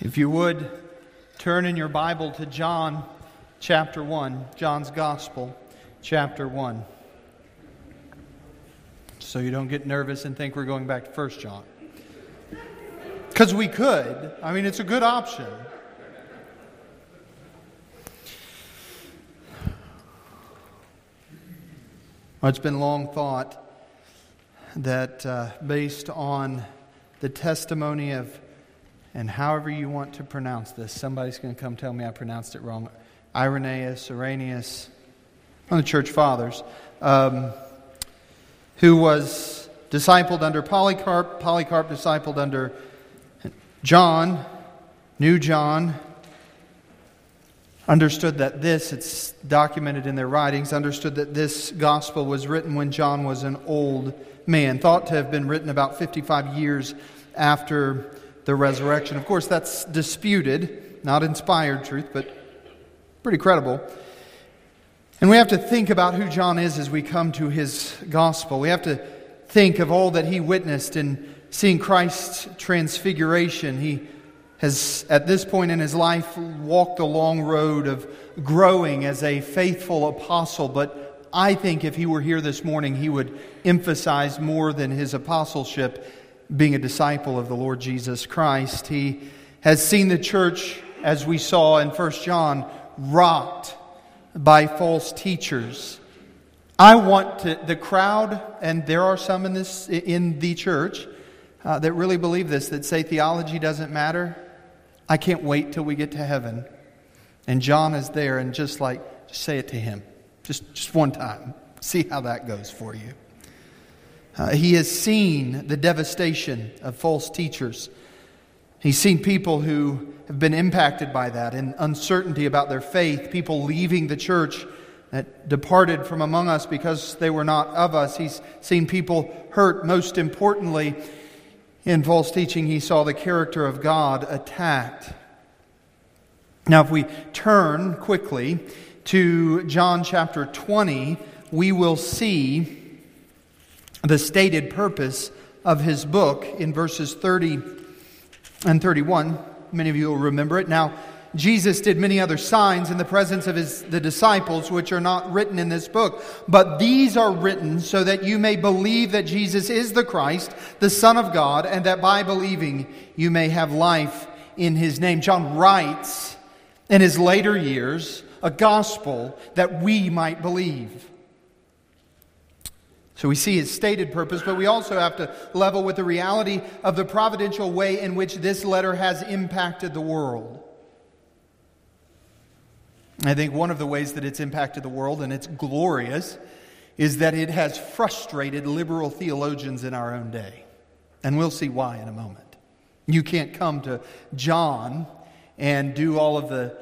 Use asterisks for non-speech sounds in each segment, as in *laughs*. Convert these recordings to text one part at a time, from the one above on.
If you would turn in your Bible to John chapter 1, John's Gospel, chapter 1. So you don't get nervous and think we're going back to 1 John. Because we could. I mean, it's a good option. Well, it's been long thought that uh, based on the testimony of and however you want to pronounce this, somebody's going to come tell me I pronounced it wrong. Irenaeus, Irenaeus, one of the church fathers, um, who was discipled under Polycarp, Polycarp discipled under John, knew John, understood that this, it's documented in their writings, understood that this gospel was written when John was an old man, thought to have been written about 55 years after the resurrection. Of course, that's disputed, not inspired truth, but pretty credible. And we have to think about who John is as we come to his gospel. We have to think of all that he witnessed in seeing Christ's transfiguration. He has, at this point in his life, walked the long road of growing as a faithful apostle. But I think if he were here this morning, he would emphasize more than his apostleship being a disciple of the Lord Jesus Christ. He has seen the church, as we saw in 1 John, rocked by false teachers. I want to, the crowd, and there are some in, this, in the church uh, that really believe this, that say theology doesn't matter. I can't wait till we get to heaven. And John is there, and just like, just say it to him. Just, just one time. See how that goes for you. Uh, he has seen the devastation of false teachers. He's seen people who have been impacted by that and uncertainty about their faith, people leaving the church that departed from among us because they were not of us. He's seen people hurt. Most importantly, in false teaching, he saw the character of God attacked. Now, if we turn quickly to John chapter 20, we will see the stated purpose of his book in verses 30 and 31. Many of you will remember it. Now, Jesus did many other signs in the presence of his, the disciples, which are not written in this book. But these are written so that you may believe that Jesus is the Christ, the Son of God, and that by believing you may have life in his name. John writes in his later years a gospel that we might believe. So we see his stated purpose, but we also have to level with the reality of the providential way in which this letter has impacted the world. I think one of the ways that it's impacted the world, and it's glorious, is that it has frustrated liberal theologians in our own day. And we'll see why in a moment. You can't come to John and do all of the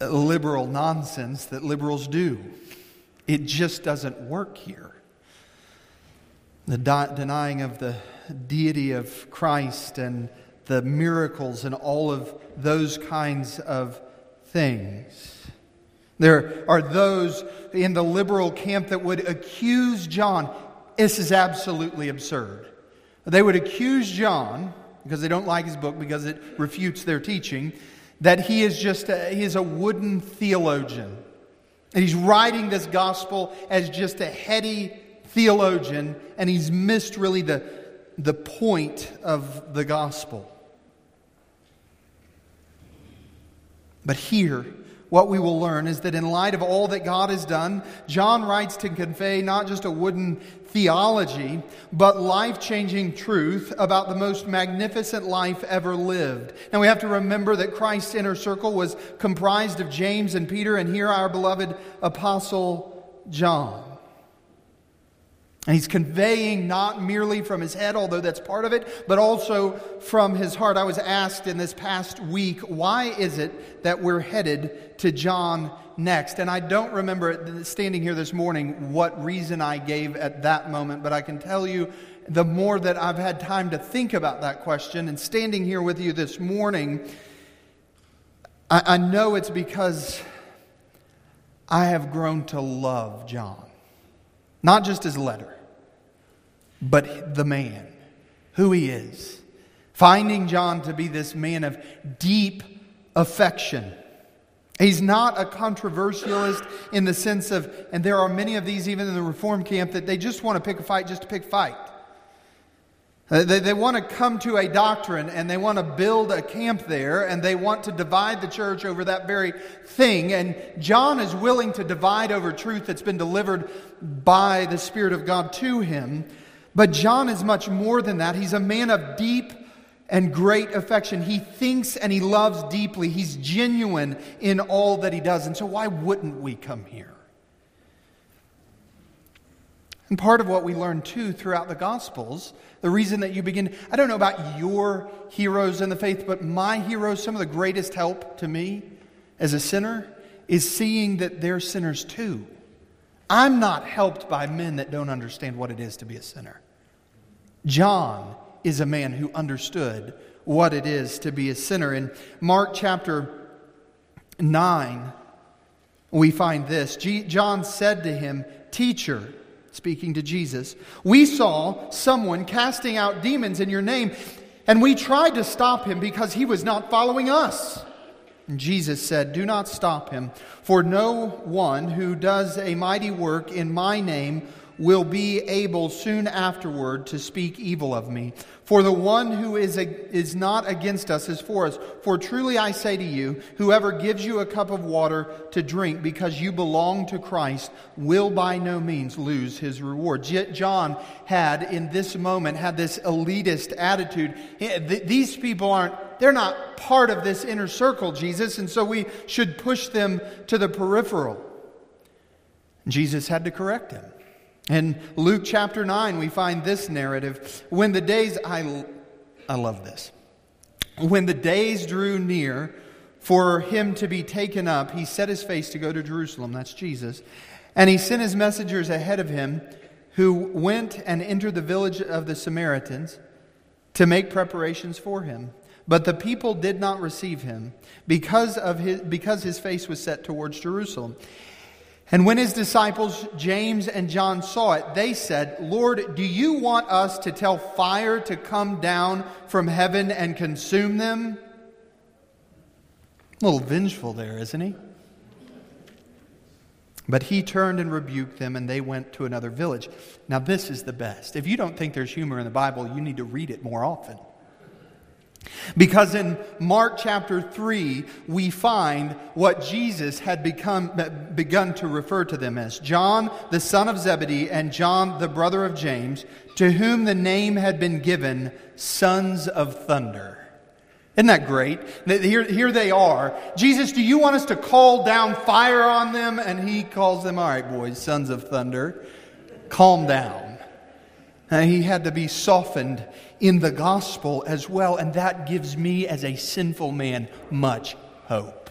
liberal nonsense that liberals do. It just doesn't work here the denying of the deity of Christ and the miracles and all of those kinds of things. There are those in the liberal camp that would accuse John. This is absolutely absurd. They would accuse John, because they don't like his book, because it refutes their teaching, that he is just a, he is a wooden theologian. And he's writing this gospel as just a heady theologian, and he's missed really the, the point of the gospel. But here, what we will learn is that in light of all that God has done, John writes to convey not just a wooden theology, but life changing truth about the most magnificent life ever lived. Now we have to remember that Christ's inner circle was comprised of James and Peter, and here our beloved apostle John. And he's conveying not merely from his head, although that's part of it, but also from his heart. I was asked in this past week, why is it that we're headed to John next? And I don't remember standing here this morning what reason I gave at that moment, but I can tell you the more that I've had time to think about that question and standing here with you this morning, I, I know it's because I have grown to love John. Not just his letter, but the man, who he is, finding John to be this man of deep affection. He's not a controversialist in the sense of, and there are many of these even in the Reform camp, that they just want to pick a fight just to pick a fight. Uh, they, they want to come to a doctrine and they want to build a camp there and they want to divide the church over that very thing. And John is willing to divide over truth that's been delivered by the Spirit of God to him. But John is much more than that. He's a man of deep and great affection. He thinks and he loves deeply. He's genuine in all that he does. And so, why wouldn't we come here? And part of what we learn too throughout the Gospels, the reason that you begin, I don't know about your heroes in the faith, but my heroes, some of the greatest help to me as a sinner is seeing that they're sinners too. I'm not helped by men that don't understand what it is to be a sinner. John is a man who understood what it is to be a sinner. In Mark chapter 9, we find this John said to him, Teacher, speaking to Jesus, we saw someone casting out demons in your name, and we tried to stop him because he was not following us. And Jesus said, Do not stop him, for no one who does a mighty work in my name will be able soon afterward to speak evil of me. For the one who is, a, is not against us is for us. For truly I say to you, whoever gives you a cup of water to drink because you belong to Christ will by no means lose his reward. Yet John had, in this moment, had this elitist attitude. These people aren't, they're not part of this inner circle, Jesus, and so we should push them to the peripheral. Jesus had to correct him. In Luke chapter 9, we find this narrative. When the days, I, I love this. When the days drew near for him to be taken up, he set his face to go to Jerusalem. That's Jesus. And he sent his messengers ahead of him, who went and entered the village of the Samaritans to make preparations for him. But the people did not receive him because, of his, because his face was set towards Jerusalem. And when his disciples, James and John, saw it, they said, Lord, do you want us to tell fire to come down from heaven and consume them? A little vengeful there, isn't he? But he turned and rebuked them, and they went to another village. Now, this is the best. If you don't think there's humor in the Bible, you need to read it more often. Because in Mark chapter 3, we find what Jesus had become, begun to refer to them as John, the son of Zebedee, and John, the brother of James, to whom the name had been given sons of thunder. Isn't that great? Here, here they are. Jesus, do you want us to call down fire on them? And he calls them, all right, boys, sons of thunder, calm down. And he had to be softened in the gospel as well, and that gives me, as a sinful man, much hope.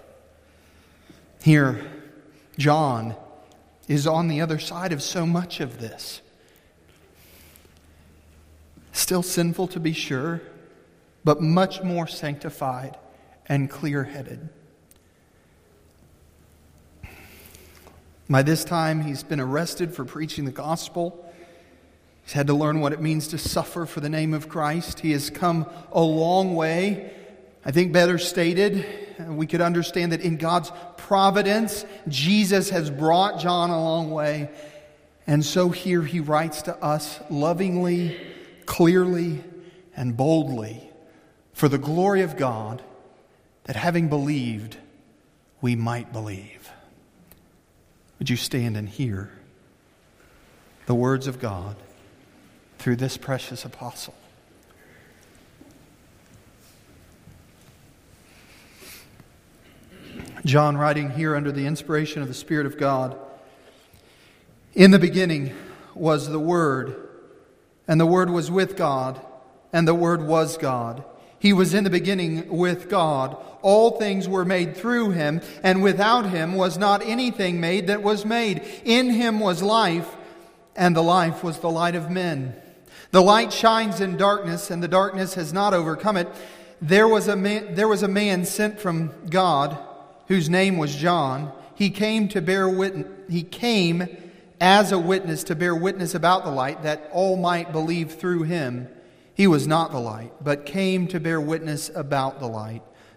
Here, John is on the other side of so much of this. Still sinful to be sure, but much more sanctified and clear headed. By this time, he's been arrested for preaching the gospel. He's had to learn what it means to suffer for the name of Christ. He has come a long way. I think, better stated, uh, we could understand that in God's providence, Jesus has brought John a long way. And so here he writes to us lovingly, clearly, and boldly for the glory of God, that having believed, we might believe. Would you stand and hear the words of God? Through this precious apostle. John, writing here under the inspiration of the Spirit of God, in the beginning was the Word, and the Word was with God, and the Word was God. He was in the beginning with God. All things were made through him, and without him was not anything made that was made. In him was life, and the life was the light of men. The light shines in darkness, and the darkness has not overcome it. There was a man, there was a man sent from God whose name was John. He came to bear witness. He came as a witness to bear witness about the light, that all might believe through him. He was not the light, but came to bear witness about the light.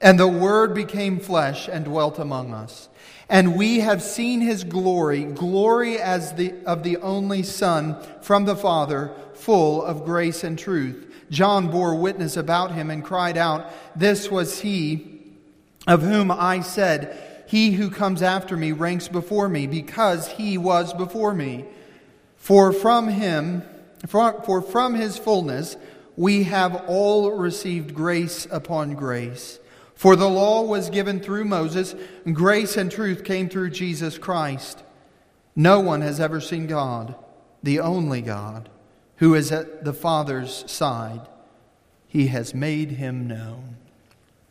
And the Word became flesh and dwelt among us. And we have seen his glory, glory as the, of the only Son from the Father, full of grace and truth. John bore witness about him and cried out, This was he of whom I said, He who comes after me ranks before me, because he was before me. For from him, for, for from his fullness we have all received grace upon grace. For the law was given through Moses, and grace and truth came through Jesus Christ. No one has ever seen God, the only God, who is at the Father's side. He has made him known.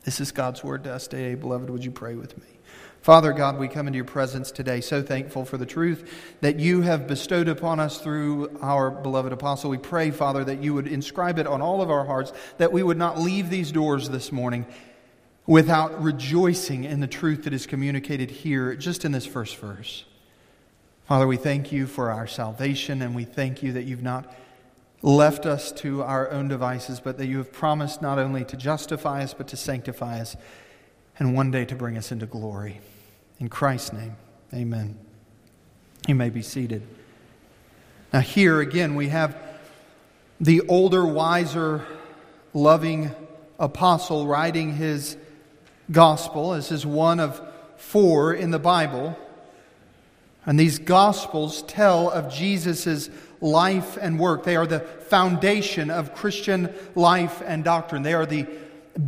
This is God's word to us today. Beloved, would you pray with me? Father God, we come into your presence today so thankful for the truth that you have bestowed upon us through our beloved apostle. We pray, Father, that you would inscribe it on all of our hearts, that we would not leave these doors this morning without rejoicing in the truth that is communicated here just in this first verse. Father, we thank you for our salvation, and we thank you that you've not left us to our own devices, but that you have promised not only to justify us, but to sanctify us, and one day to bring us into glory. In Christ's name, amen. You may be seated. Now, here again, we have the older, wiser, loving apostle writing his gospel. This is one of four in the Bible. And these gospels tell of Jesus' life and work. They are the foundation of Christian life and doctrine. They are the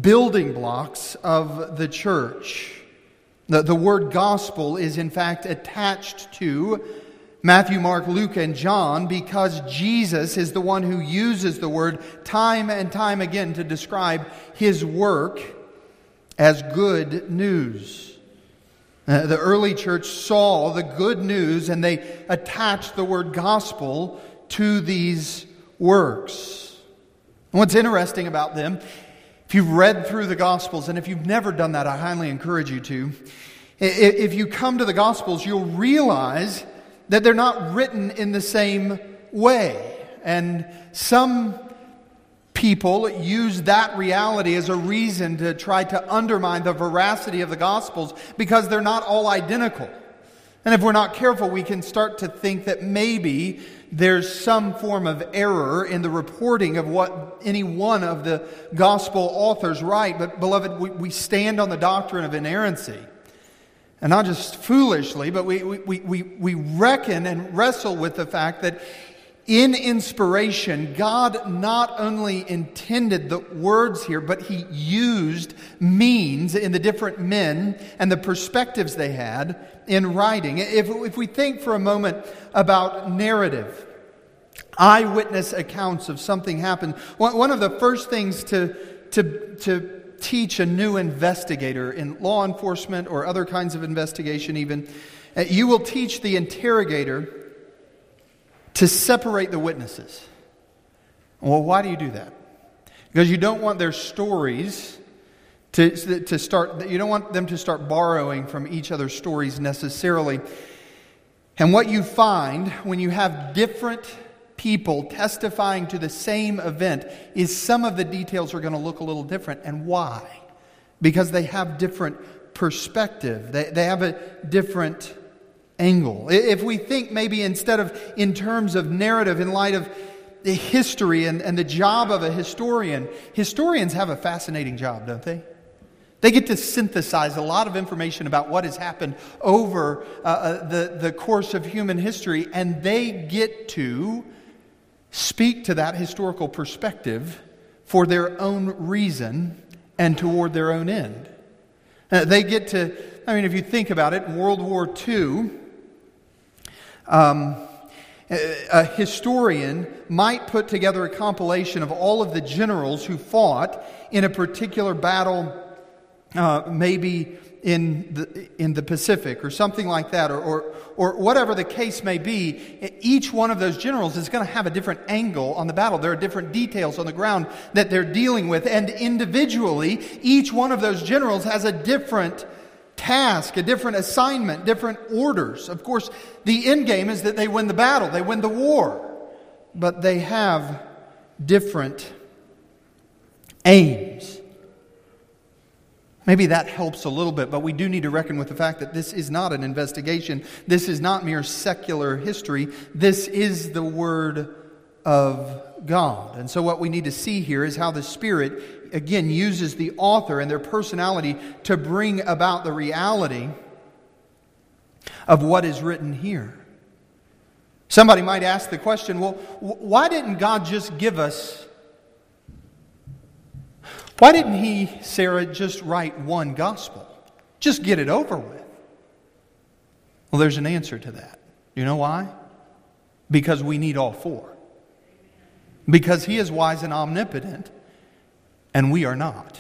building blocks of the church. The, the word gospel is, in fact, attached to Matthew, Mark, Luke, and John because Jesus is the one who uses the word time and time again to describe his work as good news. Uh, the early church saw the good news and they attached the word gospel to these works. And what's interesting about them if you've read through the Gospels, and if you've never done that, I highly encourage you to. If you come to the Gospels, you'll realize that they're not written in the same way. And some people use that reality as a reason to try to undermine the veracity of the Gospels because they're not all identical. And if we're not careful, we can start to think that maybe there's some form of error in the reporting of what any one of the gospel authors write. But, beloved, we, we stand on the doctrine of inerrancy. And not just foolishly, but we, we, we, we reckon and wrestle with the fact that in inspiration, God not only intended the words here, but He used means in the different men and the perspectives they had in writing. If, if we think for a moment about narrative, eyewitness accounts of something happened, one of the first things to, to, to teach a new investigator in law enforcement or other kinds of investigation, even, uh, you will teach the interrogator to separate the witnesses. Well, why do you do that? Because you don't want their stories to, to start, you don't want them to start borrowing from each other's stories necessarily. And what you find when you have different people testifying to the same event is some of the details are going to look a little different. And why? Because they have different perspective, they, they have a different angle. If we think maybe instead of in terms of narrative, in light of the history and, and the job of a historian, historians have a fascinating job, don't they? They get to synthesize a lot of information about what has happened over uh, uh, the, the course of human history, and they get to speak to that historical perspective for their own reason and toward their own end. Uh, they get to, I mean, if you think about it, World War II, um, A historian might put together a compilation of all of the generals who fought in a particular battle, uh, maybe in the, in the Pacific or something like that, or, or, or whatever the case may be, each one of those generals is going to have a different angle on the battle. There are different details on the ground that they're dealing with, and individually, each one of those generals has a different task, a different assignment, different orders. Of course, the end game is that they win the battle, they win the war, but they have different aims. Maybe that helps a little bit, but we do need to reckon with the fact that this is not an investigation. This is not mere secular history. This is the Word of God. And so, what we need to see here is how the Spirit, again, uses the author and their personality to bring about the reality of what is written here. Somebody might ask the question well, why didn't God just give us why didn't he, Sarah, just write one gospel? Just get it over with. Well, there's an answer to that. You know why? Because we need all four. Because he is wise and omnipotent, and we are not.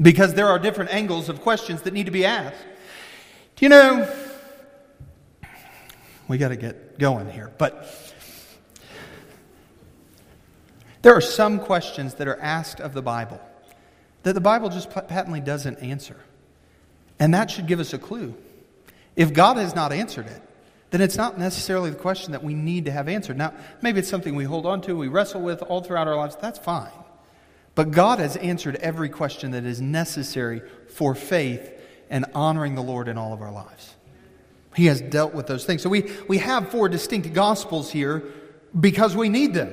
Because there are different angles of questions that need to be asked. Do you know, we got to get going here, but there are some questions that are asked of the Bible that the Bible just patently doesn't answer. And that should give us a clue. If God has not answered it, then it's not necessarily the question that we need to have answered. Now, maybe it's something we hold on to, we wrestle with all throughout our lives. That's fine. But God has answered every question that is necessary for faith and honoring the Lord in all of our lives. He has dealt with those things. So we, we have four distinct gospels here because we need them.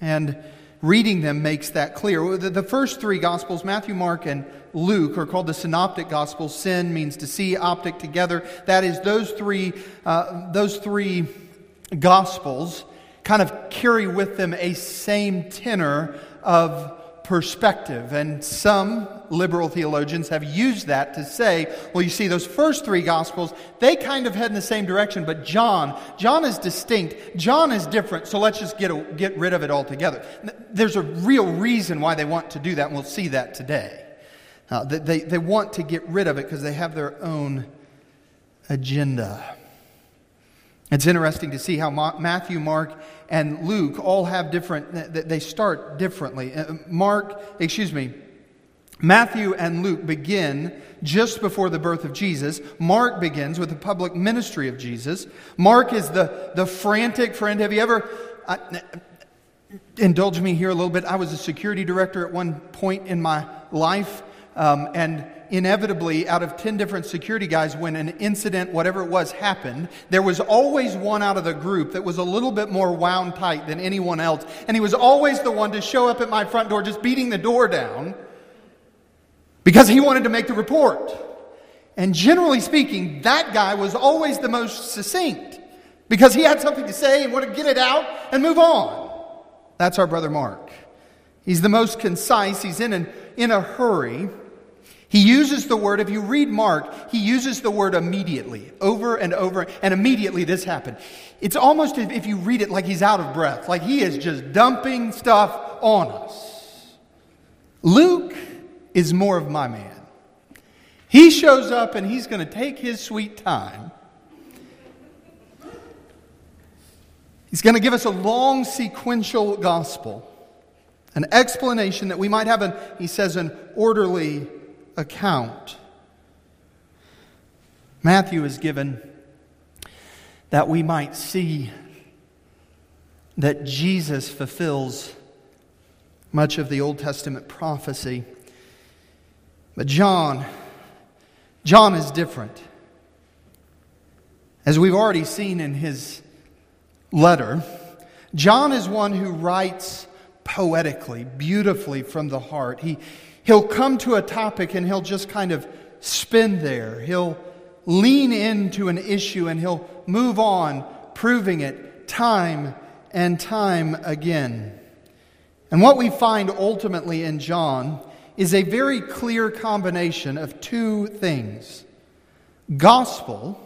And reading them makes that clear. The first three Gospels, Matthew, Mark, and Luke, are called the Synoptic Gospels. Syn means to see, optic together. That is, those three, uh, those three Gospels kind of carry with them a same tenor of perspective. And some liberal theologians have used that to say, well, you see, those first three gospels, they kind of head in the same direction, but John, John is distinct. John is different, so let's just get, a, get rid of it altogether. There's a real reason why they want to do that, and we'll see that today. Uh, they, they want to get rid of it because they have their own agenda. It's interesting to see how Matthew, Mark, and Luke all have different, they start differently. Uh, Mark, excuse me, Matthew and Luke begin just before the birth of Jesus. Mark begins with the public ministry of Jesus. Mark is the, the frantic friend. Have you ever, uh, indulge me here a little bit? I was a security director at one point in my life, um, and inevitably, out of 10 different security guys, when an incident, whatever it was, happened, there was always one out of the group that was a little bit more wound tight than anyone else. And he was always the one to show up at my front door just beating the door down because he wanted to make the report. And generally speaking, that guy was always the most succinct because he had something to say and wanted to get it out and move on. That's our brother Mark. He's the most concise, he's in, an, in a hurry. He uses the word, if you read Mark, he uses the word immediately, over and over, and immediately this happened. It's almost if you read it like he's out of breath, like he is just dumping stuff on us. Luke is more of my man. He shows up and he's going to take his sweet time. He's going to give us a long sequential gospel, an explanation that we might have, an, he says, an orderly account. Matthew is given that we might see that Jesus fulfills much of the Old Testament prophecy. But John, John is different. As we've already seen in his letter, John is one who writes poetically, beautifully from the heart. He, He'll come to a topic and he'll just kind of spin there. He'll lean into an issue and he'll move on, proving it time and time again. And what we find ultimately in John is a very clear combination of two things gospel,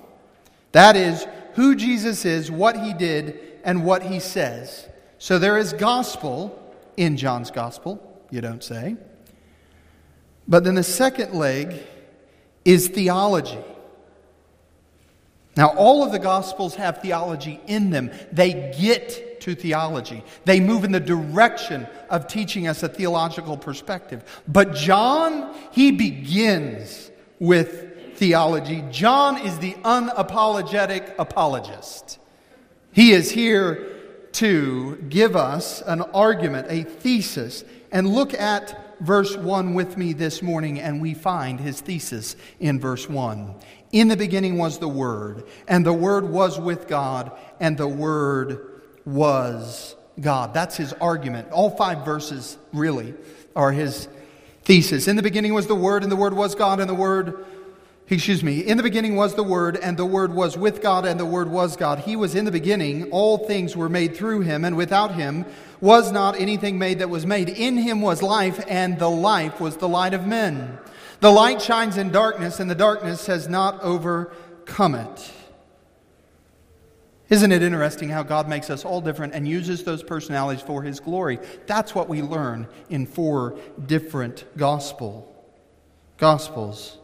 that is, who Jesus is, what he did, and what he says. So there is gospel in John's gospel, you don't say. But then the second leg is theology. Now, all of the Gospels have theology in them. They get to theology, they move in the direction of teaching us a theological perspective. But John, he begins with theology. John is the unapologetic apologist. He is here to give us an argument, a thesis, and look at verse 1 with me this morning, and we find his thesis in verse 1. In the beginning was the Word, and the Word was with God, and the Word was God. That's his argument. All five verses, really, are his thesis. In the beginning was the Word, and the Word was God, and the Word excuse me, in the beginning was the Word, and the Word was with God, and the Word was God. He was in the beginning. All things were made through him, and without him was not anything made that was made. In him was life, and the life was the light of men. The light shines in darkness, and the darkness has not overcome it. Isn't it interesting how God makes us all different and uses those personalities for his glory? That's what we learn in four different gospel gospels.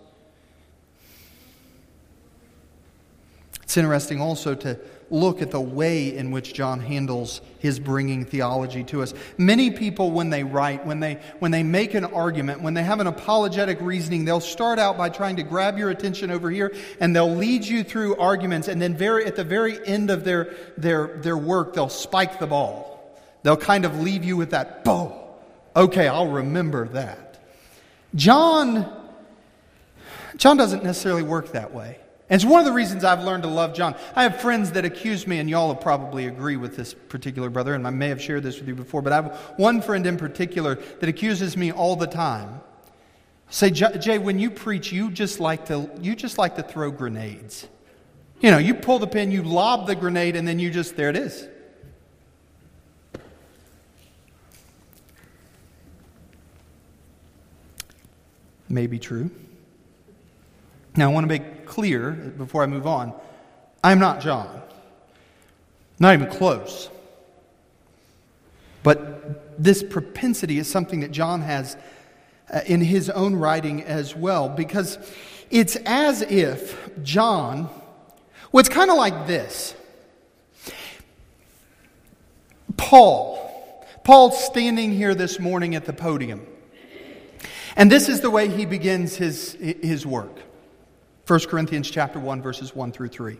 It's interesting also to look at the way in which John handles his bringing theology to us. Many people, when they write, when they, when they make an argument, when they have an apologetic reasoning, they'll start out by trying to grab your attention over here and they'll lead you through arguments, and then very, at the very end of their, their, their work, they'll spike the ball. They'll kind of leave you with that, boom, okay, I'll remember that. John, John doesn't necessarily work that way. And it's one of the reasons I've learned to love John. I have friends that accuse me, and y'all will probably agree with this particular brother, and I may have shared this with you before, but I have one friend in particular that accuses me all the time. Say, Jay, when you preach, you just like to you just like to throw grenades. You know, you pull the pin, you lob the grenade, and then you just there it is. May be true. Now, I want to make clear before I move on I'm not John. Not even close. But this propensity is something that John has uh, in his own writing as well, because it's as if John, well, it's kind of like this Paul, Paul's standing here this morning at the podium. And this is the way he begins his, his work. 1 Corinthians chapter 1 verses 1 through 3.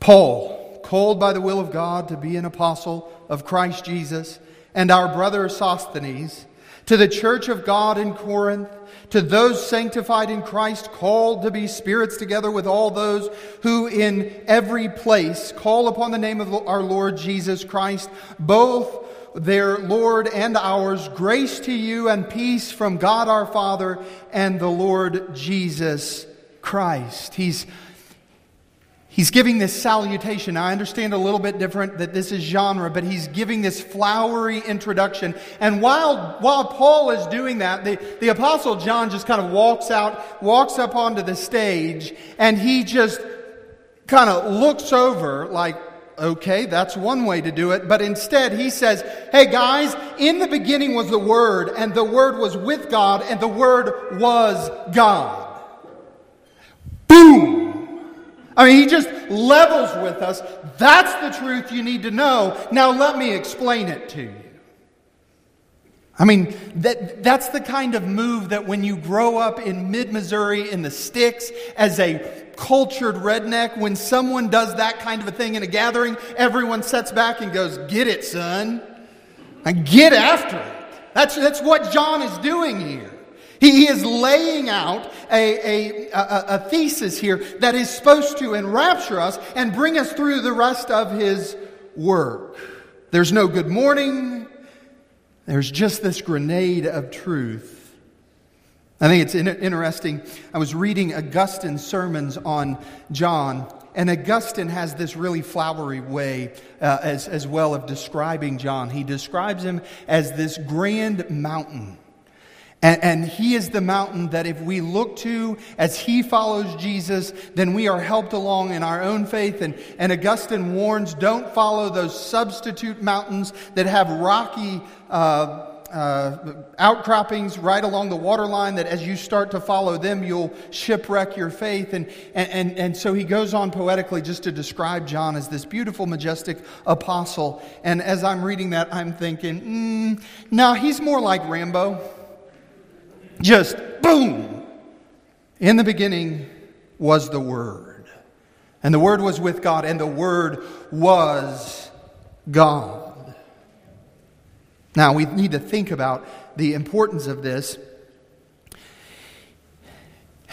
Paul, called by the will of God to be an apostle of Christ Jesus, and our brother Sosthenes, to the church of God in Corinth, to those sanctified in Christ, called to be spirits together with all those who in every place call upon the name of our Lord Jesus Christ, both their Lord and ours, grace to you and peace from God our Father and the Lord Jesus Christ. He's He's giving this salutation. I understand a little bit different that this is genre, but he's giving this flowery introduction. And while, while Paul is doing that, the, the apostle John just kind of walks out, walks up onto the stage, and he just kind of looks over like, Okay, that's one way to do it. But instead, he says, Hey guys, in the beginning was the Word, and the Word was with God, and the Word was God. Boom! I mean, he just levels with us. That's the truth you need to know. Now, let me explain it to you. I mean, that, that's the kind of move that when you grow up in mid Missouri in the sticks as a cultured redneck, when someone does that kind of a thing in a gathering, everyone sets back and goes, Get it, son. And get after it. That's, that's what John is doing here. He is laying out a, a, a, a thesis here that is supposed to enrapture us and bring us through the rest of his work. There's no good morning. There's just this grenade of truth I think it's interesting. I was reading Augustine's sermons on John, and Augustine has this really flowery way uh, as, as well of describing John. He describes him as this grand mountain. And, and, he is the mountain that if we look to as he follows Jesus, then we are helped along in our own faith. And, and Augustine warns don't follow those substitute mountains that have rocky uh, uh, outcroppings right along the waterline that as you start to follow them, you'll shipwreck your faith. And, and, and, and so he goes on poetically just to describe John as this beautiful, majestic apostle. And as I'm reading that, I'm thinking, mm, no, he's more like Rambo. Just boom! In the beginning was the Word. And the Word was with God, and the Word was God. Now, we need to think about the importance of this,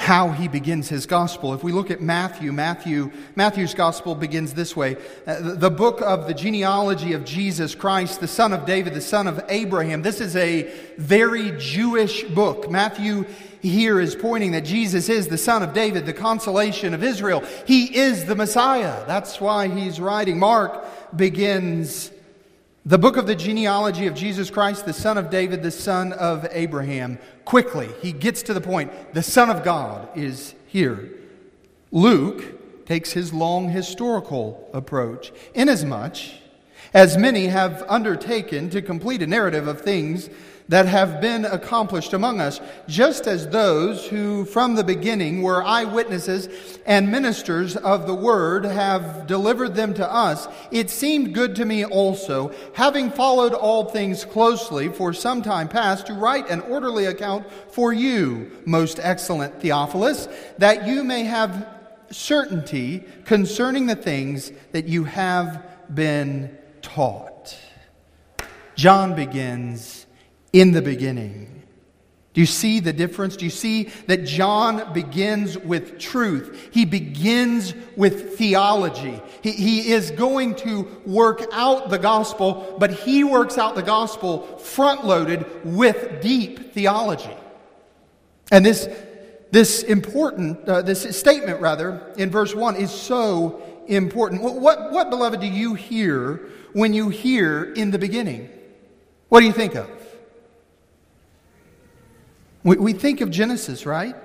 how he begins his gospel. If we look at Matthew, Matthew Matthew's gospel begins this way. Uh, the book of the genealogy of Jesus Christ, the son of David, the son of Abraham. This is a very Jewish book. Matthew here is pointing that Jesus is the son of David, the consolation of Israel. He is the Messiah. That's why he's writing. Mark begins the book of the genealogy of Jesus Christ, the son of David, the son of Abraham. Quickly, he gets to the point. The Son of God is here. Luke takes his long historical approach, inasmuch as many have undertaken to complete a narrative of things that have been accomplished among us, just as those who from the beginning were eyewitnesses and ministers of the word have delivered them to us, it seemed good to me also, having followed all things closely for some time past, to write an orderly account for you, most excellent Theophilus, that you may have certainty concerning the things that you have been taught. John begins in the beginning. Do you see the difference? Do you see that John begins with truth? He begins with theology. He, he is going to work out the gospel, but he works out the gospel front loaded with deep theology. And this, this important, uh, this statement rather, in verse 1 is so important. What, what, what, beloved, do you hear when you hear in the beginning? What do you think of? We, we think of Genesis, right?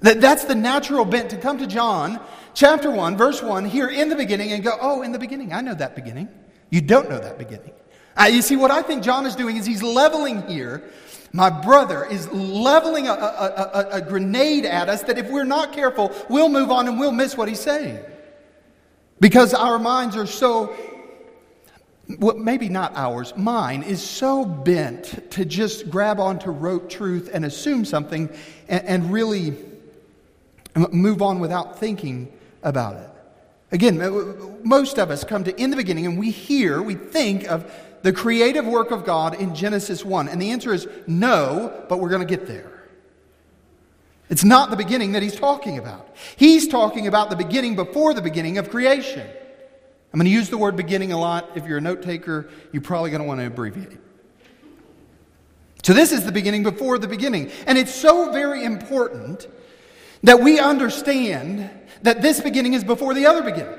That, that's the natural bent to come to John chapter 1, verse 1, here in the beginning and go, oh, in the beginning. I know that beginning. You don't know that beginning. Uh, you see, what I think John is doing is he's leveling here. My brother is leveling a, a, a, a, grenade at us that if we're not careful, we'll move on and we'll miss what he's saying. Because our minds are so well, maybe not ours, mine, is so bent to just grab onto rote truth and assume something and, and really move on without thinking about it. Again, most of us come to in the beginning and we hear, we think of the creative work of God in Genesis 1. And the answer is no, but we're going to get there. It's not the beginning that he's talking about. He's talking about the beginning before the beginning of creation. I'm going to use the word beginning a lot. If you're a note taker, you're probably going to want to abbreviate. So, this is the beginning before the beginning. And it's so very important that we understand that this beginning is before the other beginning.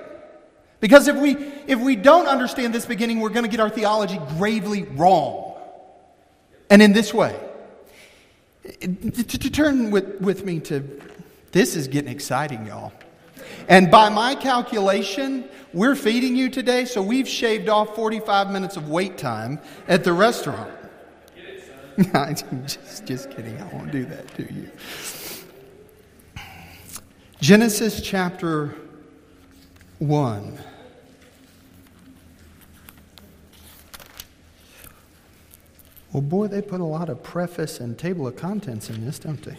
Because if we, if we don't understand this beginning, we're going to get our theology gravely wrong. And in this way, to, turn with, with me to this is getting exciting, y'all. And by my calculation, we're feeding you today, so we've shaved off 45 minutes of wait time at the restaurant. *laughs* just, just kidding. I won't do that to you. Genesis chapter 1. Well, boy, they put a lot of preface and table of contents in this, don't they?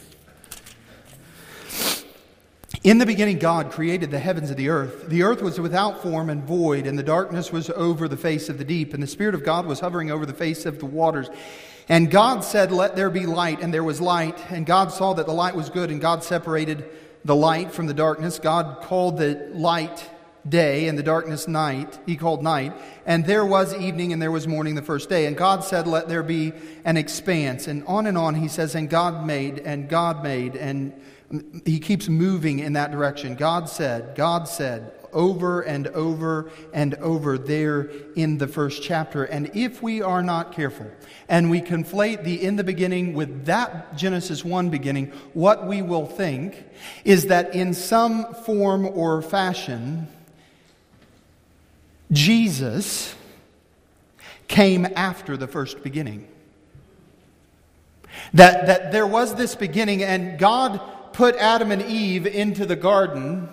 In the beginning, God created the heavens and the earth. The earth was without form and void, and the darkness was over the face of the deep, and the Spirit of God was hovering over the face of the waters. And God said, Let there be light, and there was light. And God saw that the light was good, and God separated the light from the darkness. God called the light day, and the darkness night, he called night. And there was evening, and there was morning the first day. And God said, Let there be an expanse. And on and on he says, And God made, and God made, and he keeps moving in that direction. God said, God said, over and over and over there in the first chapter. And if we are not careful and we conflate the in the beginning with that Genesis 1 beginning, what we will think is that in some form or fashion, Jesus came after the first beginning. That, that there was this beginning, and God put Adam and Eve into the garden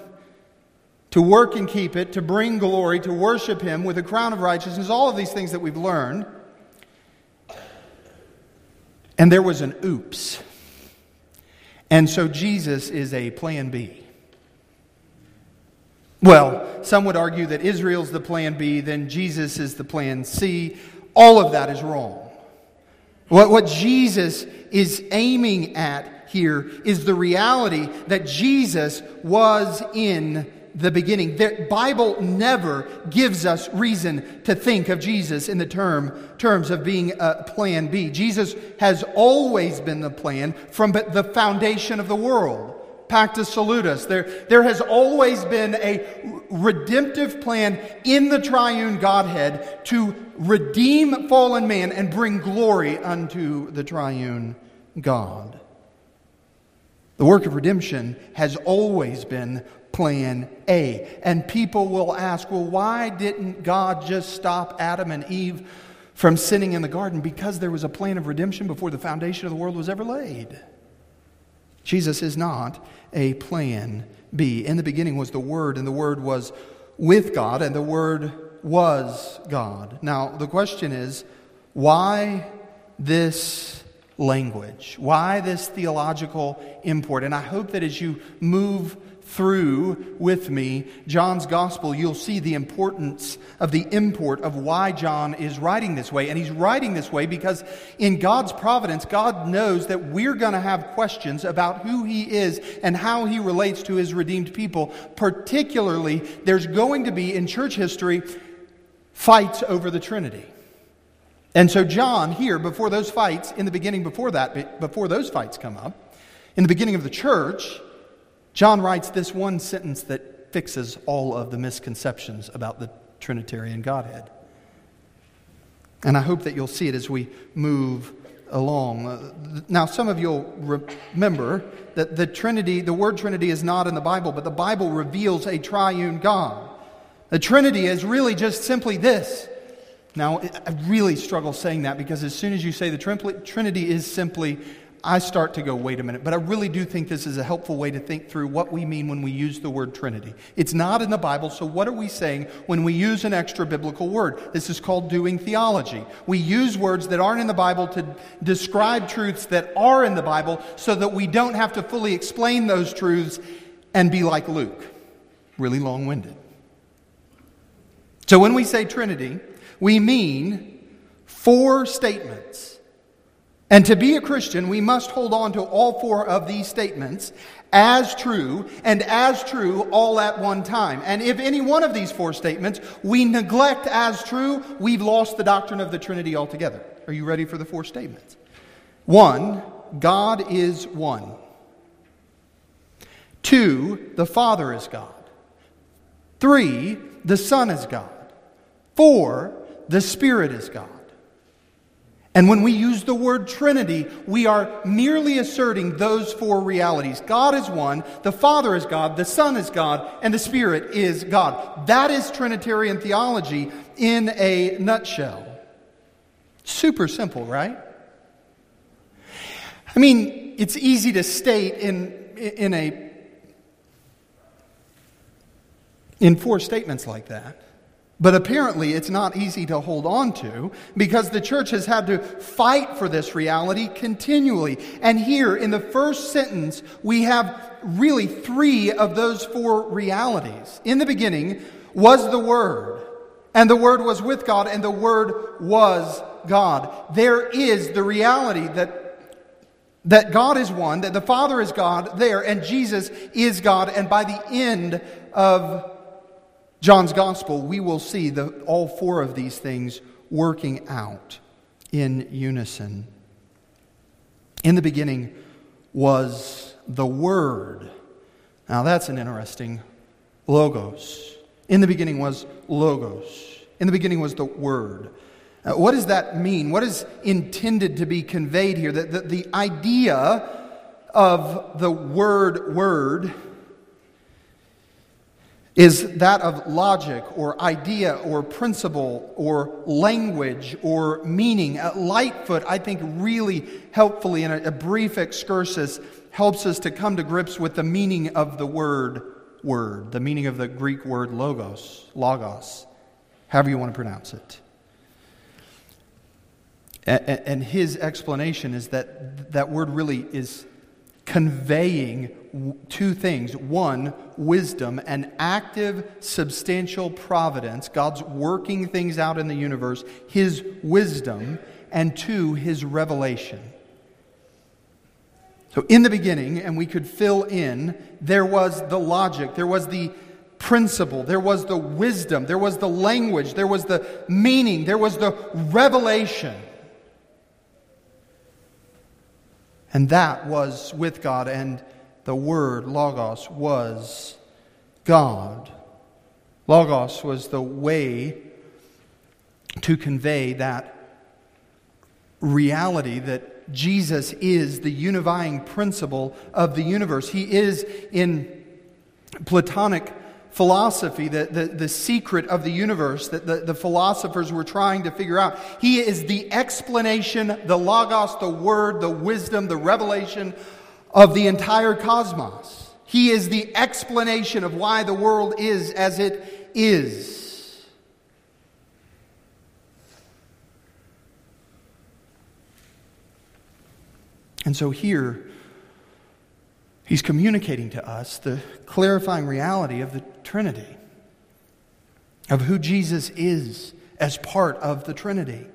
to work and keep it, to bring glory, to worship Him with a crown of righteousness, all of these things that we've learned. And there was an oops. And so Jesus is a plan B. Well, some would argue that Israel's the plan B, then Jesus is the plan C. All of that is wrong. What, what Jesus is aiming at here is the reality that Jesus was in the beginning. The Bible never gives us reason to think of Jesus in the term, terms of being a plan B. Jesus has always been the plan from the foundation of the world. Pactum Salutis. There, there has always been a redemptive plan in the triune Godhead to redeem fallen man and bring glory unto the triune God. The work of redemption has always been plan A. And people will ask, well, why didn't God just stop Adam and Eve from sinning in the garden? Because there was a plan of redemption before the foundation of the world was ever laid. Jesus is not a plan B. In the beginning was the Word, and the Word was with God, and the Word was God. Now, the question is why this language? Why this theological import? And I hope that as you move through with me John's gospel, you'll see the importance of the import of why John is writing this way. And he's writing this way because in God's providence, God knows that we're going to have questions about who he is and how he relates to his redeemed people. Particularly, there's going to be in church history fights over the Trinity. And so, John, here, before those fights, in the beginning, before that, before those fights come up, in the beginning of the church, John writes this one sentence that fixes all of the misconceptions about the Trinitarian Godhead. And I hope that you'll see it as we move along. Uh, now, some of you'll remember that the Trinity, the word Trinity, is not in the Bible, but the Bible reveals a triune God. The Trinity is really just simply this. Now, I really struggle saying that because as soon as you say the Trinity is simply I start to go, wait a minute. But I really do think this is a helpful way to think through what we mean when we use the word Trinity. It's not in the Bible, so what are we saying when we use an extra biblical word? This is called doing theology. We use words that aren't in the Bible to describe truths that are in the Bible so that we don't have to fully explain those truths and be like Luke, really long winded. So when we say Trinity, we mean four statements and to be a Christian, we must hold on to all four of these statements as true and as true all at one time. And if any one of these four statements we neglect as true, we've lost the doctrine of the Trinity altogether. Are you ready for the four statements? One, God is one. Two, the Father is God. Three, the Son is God. Four, the Spirit is God. And when we use the word Trinity, we are merely asserting those four realities. God is one, the Father is God, the Son is God, and the Spirit is God. That is Trinitarian theology in a nutshell. Super simple, right? I mean, it's easy to state in, in, a, in four statements like that. But apparently, it's not easy to hold on to because the church has had to fight for this reality continually. And here in the first sentence, we have really three of those four realities. In the beginning was the Word, and the Word was with God, and the Word was God. There is the reality that, that God is one, that the Father is God there, and Jesus is God, and by the end of John's gospel, we will see the, all four of these things working out in unison. In the beginning was the Word. Now, that's an interesting logos. In the beginning was logos. In the beginning was the Word. Uh, what does that mean? What is intended to be conveyed here? That the, the idea of the word word is that of logic or idea or principle or language or meaning. Lightfoot, I think, really helpfully in a, a brief excursus helps us to come to grips with the meaning of the word word, the meaning of the Greek word logos, logos, however you want to pronounce it. And his explanation is that that word really is conveying two things. One, wisdom, an active, substantial providence, God's working things out in the universe, his wisdom, and two, his revelation. So, in the beginning, and we could fill in, there was the logic, there was the principle, there was the wisdom, there was the language, there was the meaning, there was the revelation. And that was with God, and the Word, Logos, was God. Logos was the way to convey that reality that Jesus is the unifying principle of the universe. He is in Platonic philosophy, the, the, the secret of the universe that the, the philosophers were trying to figure out. He is the explanation, the logos, the word, the wisdom, the revelation of the entire cosmos. He is the explanation of why the world is as it is. And so here, He's communicating to us the clarifying reality of the Trinity, of who Jesus is as part of the Trinity.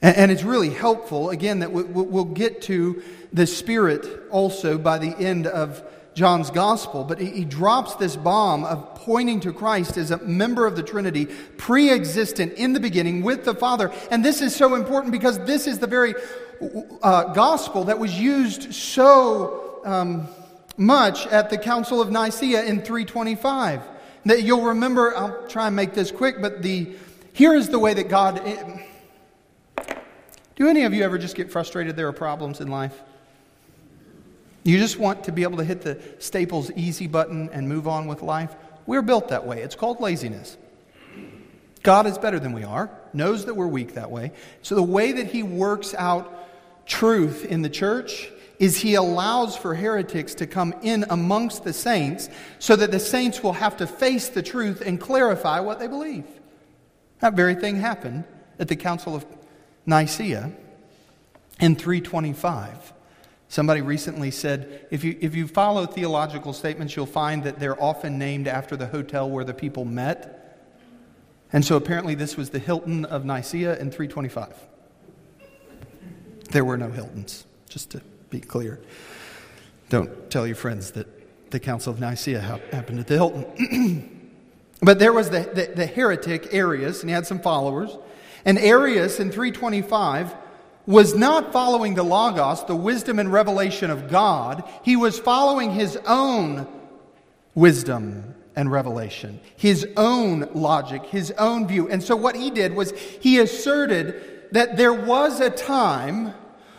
And, it's really helpful, again, that we'll get to the Spirit also by the end of John's Gospel, but he drops this bomb of pointing to Christ as a member of the Trinity, pre existent in the beginning with the Father. And this is so important because this is the very uh, gospel that was used so um, much at the Council of Nicaea in 325. That you'll remember, I'll try and make this quick, but the here is the way that God. It, eh, do any of you ever just get frustrated there are problems in life? You just want to be able to hit the Staples easy button and move on with life? We're built that way. It's called laziness. God is better than we are, knows that we're weak that way. So the way that He works out truth in the church is he allows for heretics to come in amongst the saints so that the saints will have to face the truth and clarify what they believe. That very thing happened at the Council of Nicaea in 325. Somebody recently said if you, if you follow theological statements, you'll find that they're often named after the hotel where the people met. And so apparently, this was the Hilton of Nicaea in 325. There were no Hiltons, just to be clear. Don't tell your friends that the Council of Nicaea happened at the Hilton. *clears throat* but there was the, the, the heretic Arius, and he had some followers. And Arius in 325 was not following the Logos, the wisdom and revelation of God. He was following his own wisdom and revelation, his own logic, his own view. And so what he did was he asserted that there was a time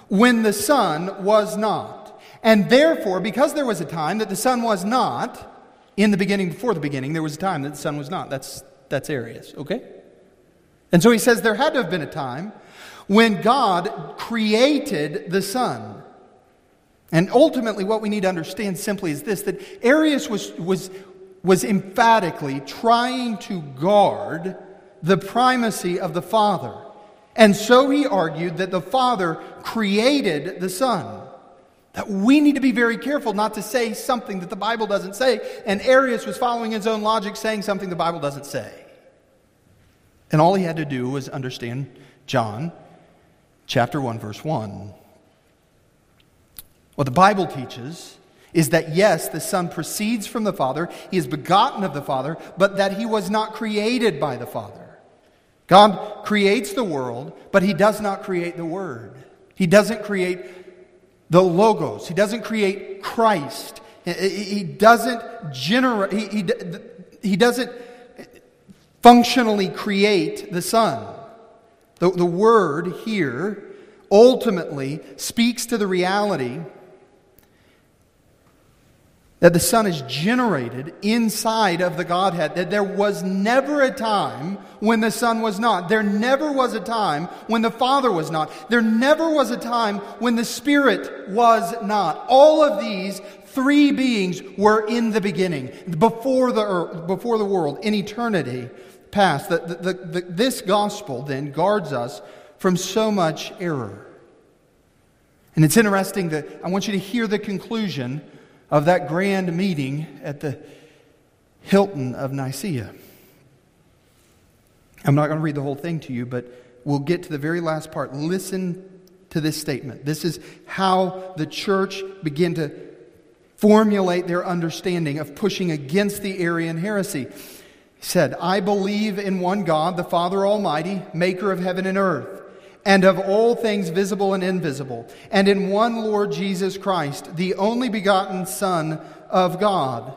when the Son was not. And therefore, because there was a time that the Son was not, in the beginning, before the beginning, there was a time that the Son was not. That's, that's Arius, okay? And so he says there had to have been a time when God created the Son. And ultimately, what we need to understand simply is this that Arius was, was, was emphatically trying to guard the primacy of the Father. And so he argued that the Father created the Son. That we need to be very careful not to say something that the Bible doesn't say. And Arius was following his own logic, saying something the Bible doesn't say. And all he had to do was understand John chapter 1, verse 1. What the Bible teaches is that yes, the Son proceeds from the Father, he is begotten of the Father, but that he was not created by the Father. God creates the world, but he does not create the Word. He doesn't create the Logos, he doesn't create Christ. He doesn't generate, he, he, he doesn't functionally create the Son. The, the Word here ultimately speaks to the reality that the Son is generated inside of the Godhead, that there was never a time when the Son was not. There never was a time when the Father was not. There never was a time when the Spirit was not. All of these three beings were in the beginning, before the, earth, before the world, in eternity past. The, the, the, this gospel then guards us from so much error. And it's interesting that I want you to hear the conclusion of that grand meeting at the Hilton of Nicaea. I'm not going to read the whole thing to you, but we'll get to the very last part. Listen to this statement. This is how the church began to formulate their understanding of pushing against the Arian heresy. He said, I believe in one God, the Father Almighty, maker of heaven and earth and of all things visible and invisible, and in one Lord Jesus Christ, the only begotten Son of God,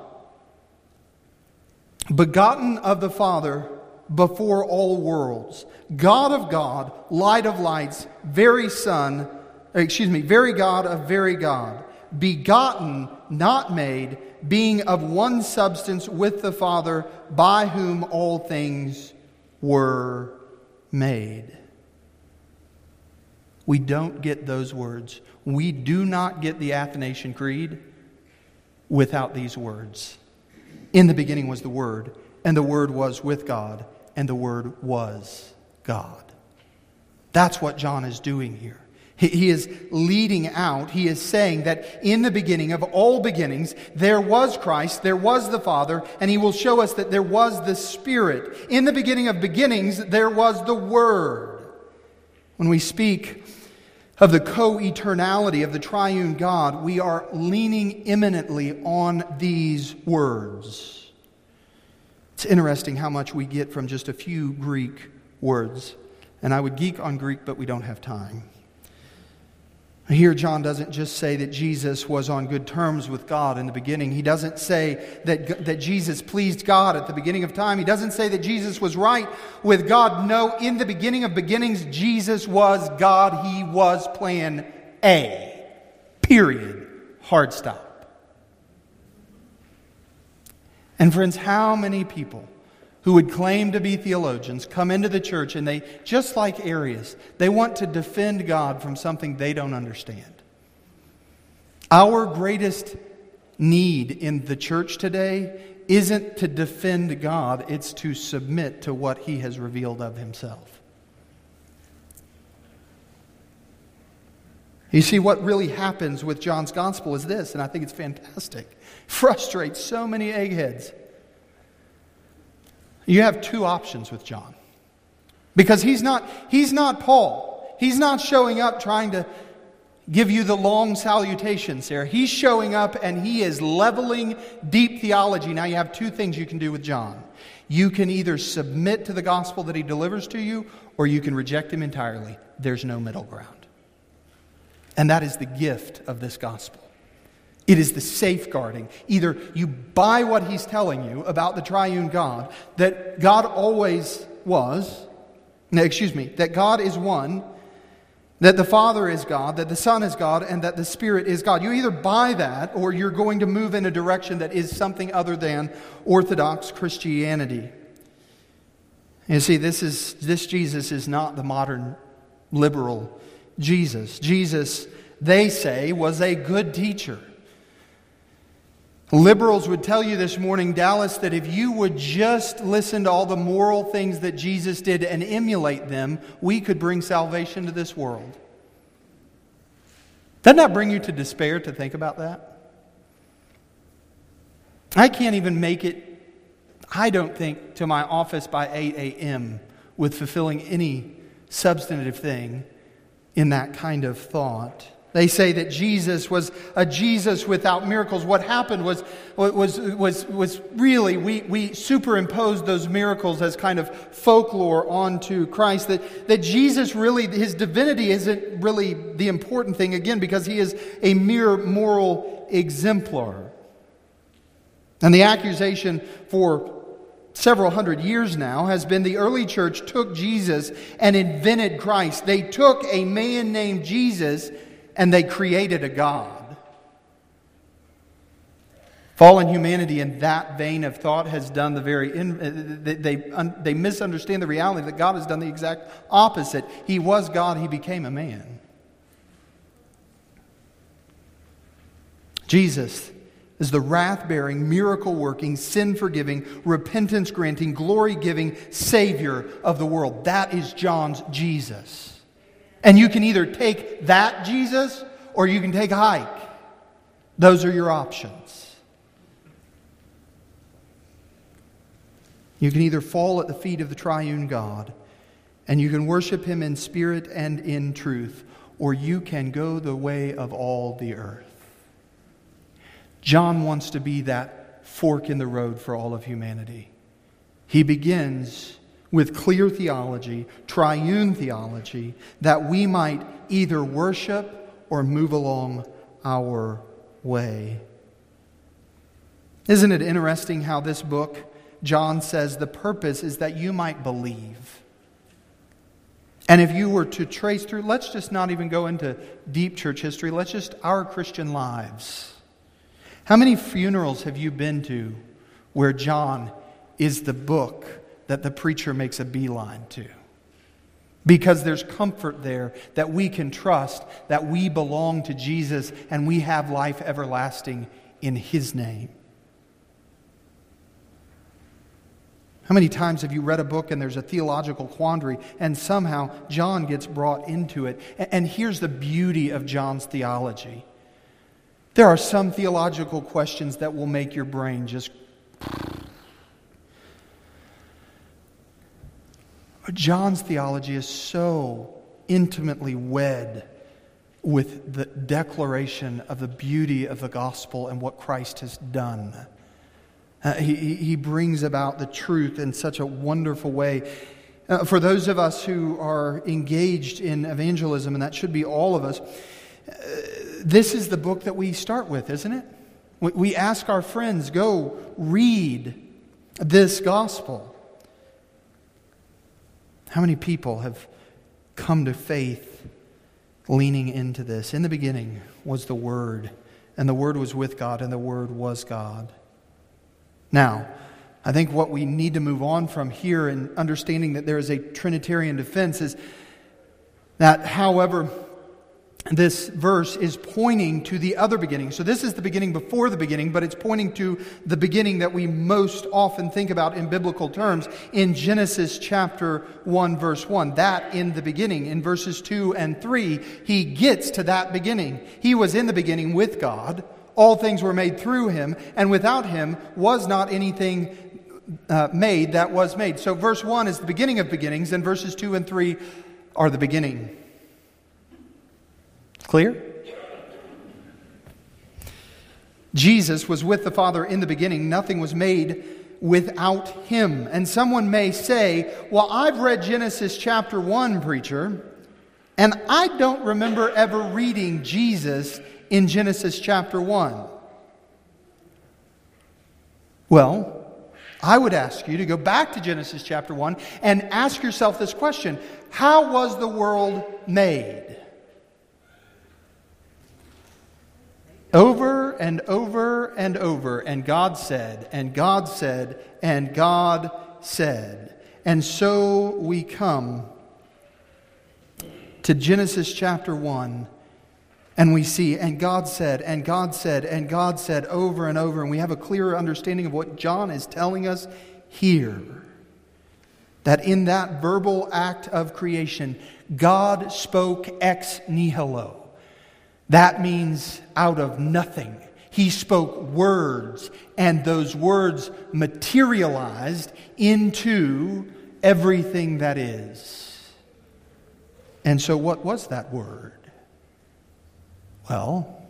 begotten of the Father before all worlds, God of God, light of lights, very Son, excuse me, very God of very God, begotten, not made, being of one substance with the Father, by whom all things were made. We don't get those words. We do not get the Athanasian Creed without these words. In the beginning was the Word, and the Word was with God, and the Word was God. That's what John is doing here. He is leading out, he is saying that in the beginning of all beginnings, there was Christ, there was the Father, and he will show us that there was the Spirit. In the beginning of beginnings, there was the Word. When we speak of the co eternality of the triune God, we are leaning imminently on these words. It's interesting how much we get from just a few Greek words. And I would geek on Greek, but we don't have time. Here, John doesn't just say that Jesus was on good terms with God in the beginning. He doesn't say that, that Jesus pleased God at the beginning of time. He doesn't say that Jesus was right with God. No, in the beginning of beginnings, Jesus was God. He was plan A. Period. Hard stop. And, friends, how many people who would claim to be theologians come into the church and they, just like Arius, they want to defend God from something they don't understand. Our greatest need in the church today isn't to defend God, it's to submit to what He has revealed of Himself. You see, what really happens with John's gospel is this, and I think it's fantastic. *laughs* Frustrates so many eggheads. You have two options with John. Because he's not, he's not Paul. He's not showing up trying to give you the long salutations there. He's showing up and he is leveling deep theology. Now you have two things you can do with John. You can either submit to the gospel that he delivers to you, or you can reject him entirely. There's no middle ground. And that is the gift of this gospel. It is the safeguarding. Either you buy what he's telling you about the triune God, that God always was, excuse me, that God is one, that the Father is God, that the Son is God, and that the Spirit is God. You either buy that or you're going to move in a direction that is something other than Orthodox Christianity. You see, this, is, this Jesus is not the modern liberal Jesus. Jesus, they say, was a good teacher. Liberals would tell you this morning, Dallas, that if you would just listen to all the moral things that Jesus did and emulate them, we could bring salvation to this world. Doesn't that bring you to despair to think about that? I can't even make it, I don't think, to my office by 8 a.m. with fulfilling any substantive thing in that kind of thought. They say that Jesus was a Jesus without miracles. What happened was, was, was, was really, we, we superimposed those miracles as kind of folklore onto Christ. That, that Jesus really, his divinity isn't really the important thing, again, because he is a mere moral exemplar. And the accusation for several hundred years now has been the early church took Jesus and invented Christ. They took a man named Jesus and they created a God. Fallen humanity in that vein of thought has done the very, uh, they, they, they misunderstand the reality that God has done the exact opposite. He was God, He became a man. Jesus is the wrath bearing, miracle working, sin forgiving, repentance granting, glory giving Savior of the world. That is John's Jesus. And you can either take that Jesus or you can take a hike. Those are your options. You can either fall at the feet of the triune God and you can worship him in spirit and in truth, or you can go the way of all the earth. John wants to be that fork in the road for all of humanity. He begins with clear theology, triune theology, that we might either worship or move along our way. Isn't it interesting how this book, John says, the purpose is that you might believe? And if you were to trace through, let's just not even go into deep church history, let's just our Christian lives. How many funerals have you been to where John is the book that the preacher makes a beeline to? Because there's comfort there that we can trust that we belong to Jesus and we have life everlasting in His name. How many times have you read a book and there's a theological quandary and somehow John gets brought into it? And here's the beauty of John's theology there are some theological questions that will make your brain just. But John's theology is so intimately wed with the declaration of the beauty of the gospel and what Christ has done. Uh, he, he brings about the truth in such a wonderful way. Uh, for those of us who are engaged in evangelism, and that should be all of us, this is the book that we start with, isn't it? We ask our friends, go read this gospel. How many people have come to faith leaning into this? In the beginning was the Word, and the Word was with God, and the Word was God. Now, I think what we need to move on from here in understanding that there is a Trinitarian defense is that, however, this verse is pointing to the other beginning. So, this is the beginning before the beginning, but it's pointing to the beginning that we most often think about in biblical terms in Genesis chapter 1, verse 1. That in the beginning. In verses 2 and 3, he gets to that beginning. He was in the beginning with God. All things were made through him, and without him was not anything uh, made that was made. So, verse 1 is the beginning of beginnings, and verses 2 and 3 are the beginning. Clear? Jesus was with the Father in the beginning. Nothing was made without him. And someone may say, Well, I've read Genesis chapter 1, preacher, and I don't remember ever reading Jesus in Genesis chapter 1. Well, I would ask you to go back to Genesis chapter 1 and ask yourself this question How was the world made? Over and over and over. And God said, and God said, and God said. And so we come to Genesis chapter 1, and we see, and God said, and God said, and God said over and over. And we have a clearer understanding of what John is telling us here. That in that verbal act of creation, God spoke ex nihilo. That means out of nothing. He spoke words, and those words materialized into everything that is. And so, what was that word? Well,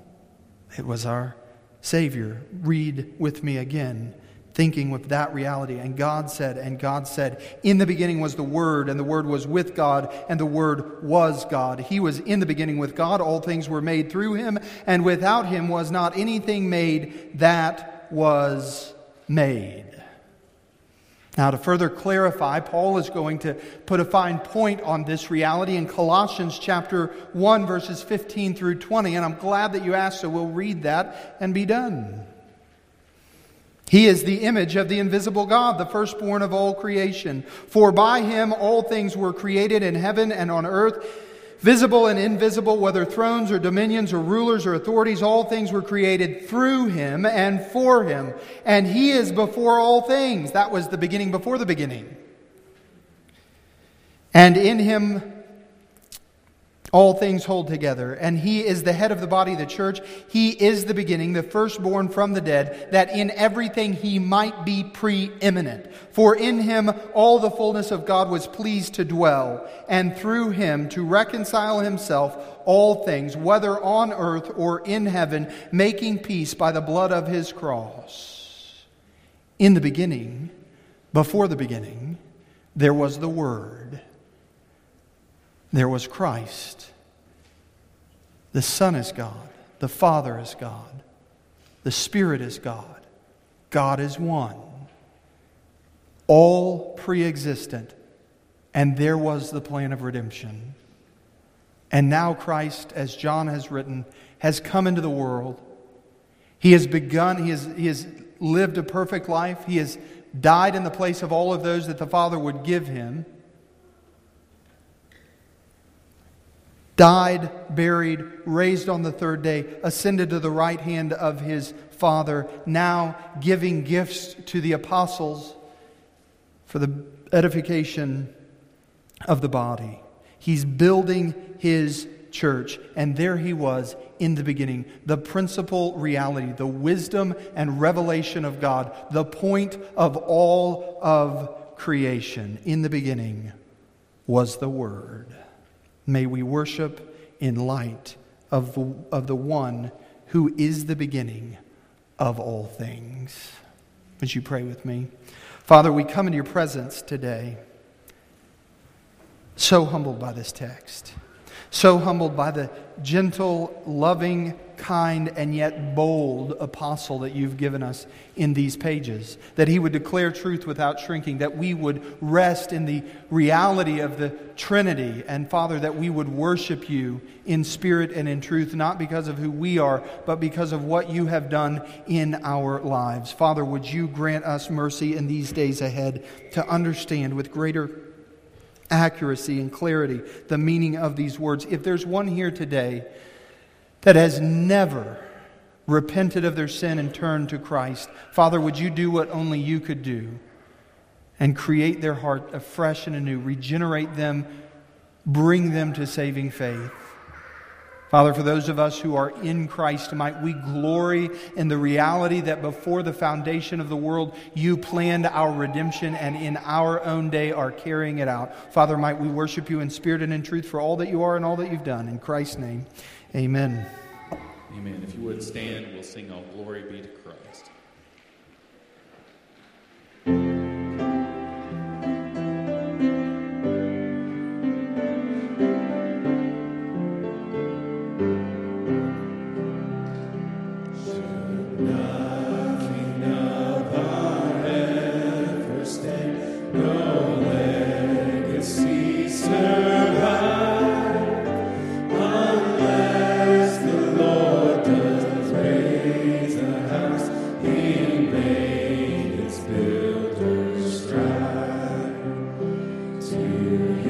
it was our Savior. Read with me again, thinking with that reality. And God said, and God said, In the beginning was the Word, and the Word was with God, and the Word was God. He was in the beginning with God. All things were made through him, and without him was not anything made that was made. Now, to further clarify, Paul is going to put a fine point on this reality in Colossians chapter 1, verses 15 through 20. And I'm glad that you asked, so we'll read that and be done. He is the image of the invisible God, the firstborn of all creation. For by him all things were created in heaven and on earth Visible and invisible, whether thrones or dominions or rulers or authorities, all things were created through him and for him. And he is before all things. That was the beginning before the beginning. And in him all things hold together. And he is the head of the body, the church. He is the beginning, the firstborn from the dead, that in everything he might be preeminent. For in him all the fullness of God was pleased to dwell, and through him to reconcile himself all things, whether on earth or in heaven, making peace by the blood of his cross. In the beginning, before the beginning, there was the Word there was Christ. The Son is God. The Father is God. The Spirit is God. God is one. All pre existent. And there was the plan of redemption. And now Christ, as John has written, has come into the world. He has begun, he has, he has lived a perfect life. He has died in the place of all of those that the Father would give him. Died, buried, raised on the third day, ascended to the right hand of his Father, now giving gifts to the apostles for the edification of the body. He's building his church, and there he was in the beginning, the principal reality, the wisdom and revelation of God, the point of all of creation. In the beginning was the Word. May we worship in light of the, of the one who is the beginning of all things. Would you pray with me? Father, we come into your presence today, so humbled by this text, so humbled by the gentle, loving, kind, and yet bold apostle that you've given us in these pages. That he would declare truth without shrinking, that we would rest in the reality of the Trinity, and Father, that we would worship you in spirit and in truth, not because of who we are, but because of what you have done in our lives. Father, would you grant us mercy in these days ahead to understand with greater accuracy and clarity the meaning of these words. If there's one here today that has never repented of their sin and turned to Christ, Father, would you do what only you could do and create their heart afresh and anew, regenerate them, bring them to saving faith? Father, for those of us who are in Christ, might we glory in the reality that before the foundation of the world, you planned our redemption and in our own day are carrying it out. Father, might we worship you in spirit and in truth for all that you are and all that you've done. In Christ's name. Amen. Amen. If you would stand, we'll sing All Glory Be to Christ.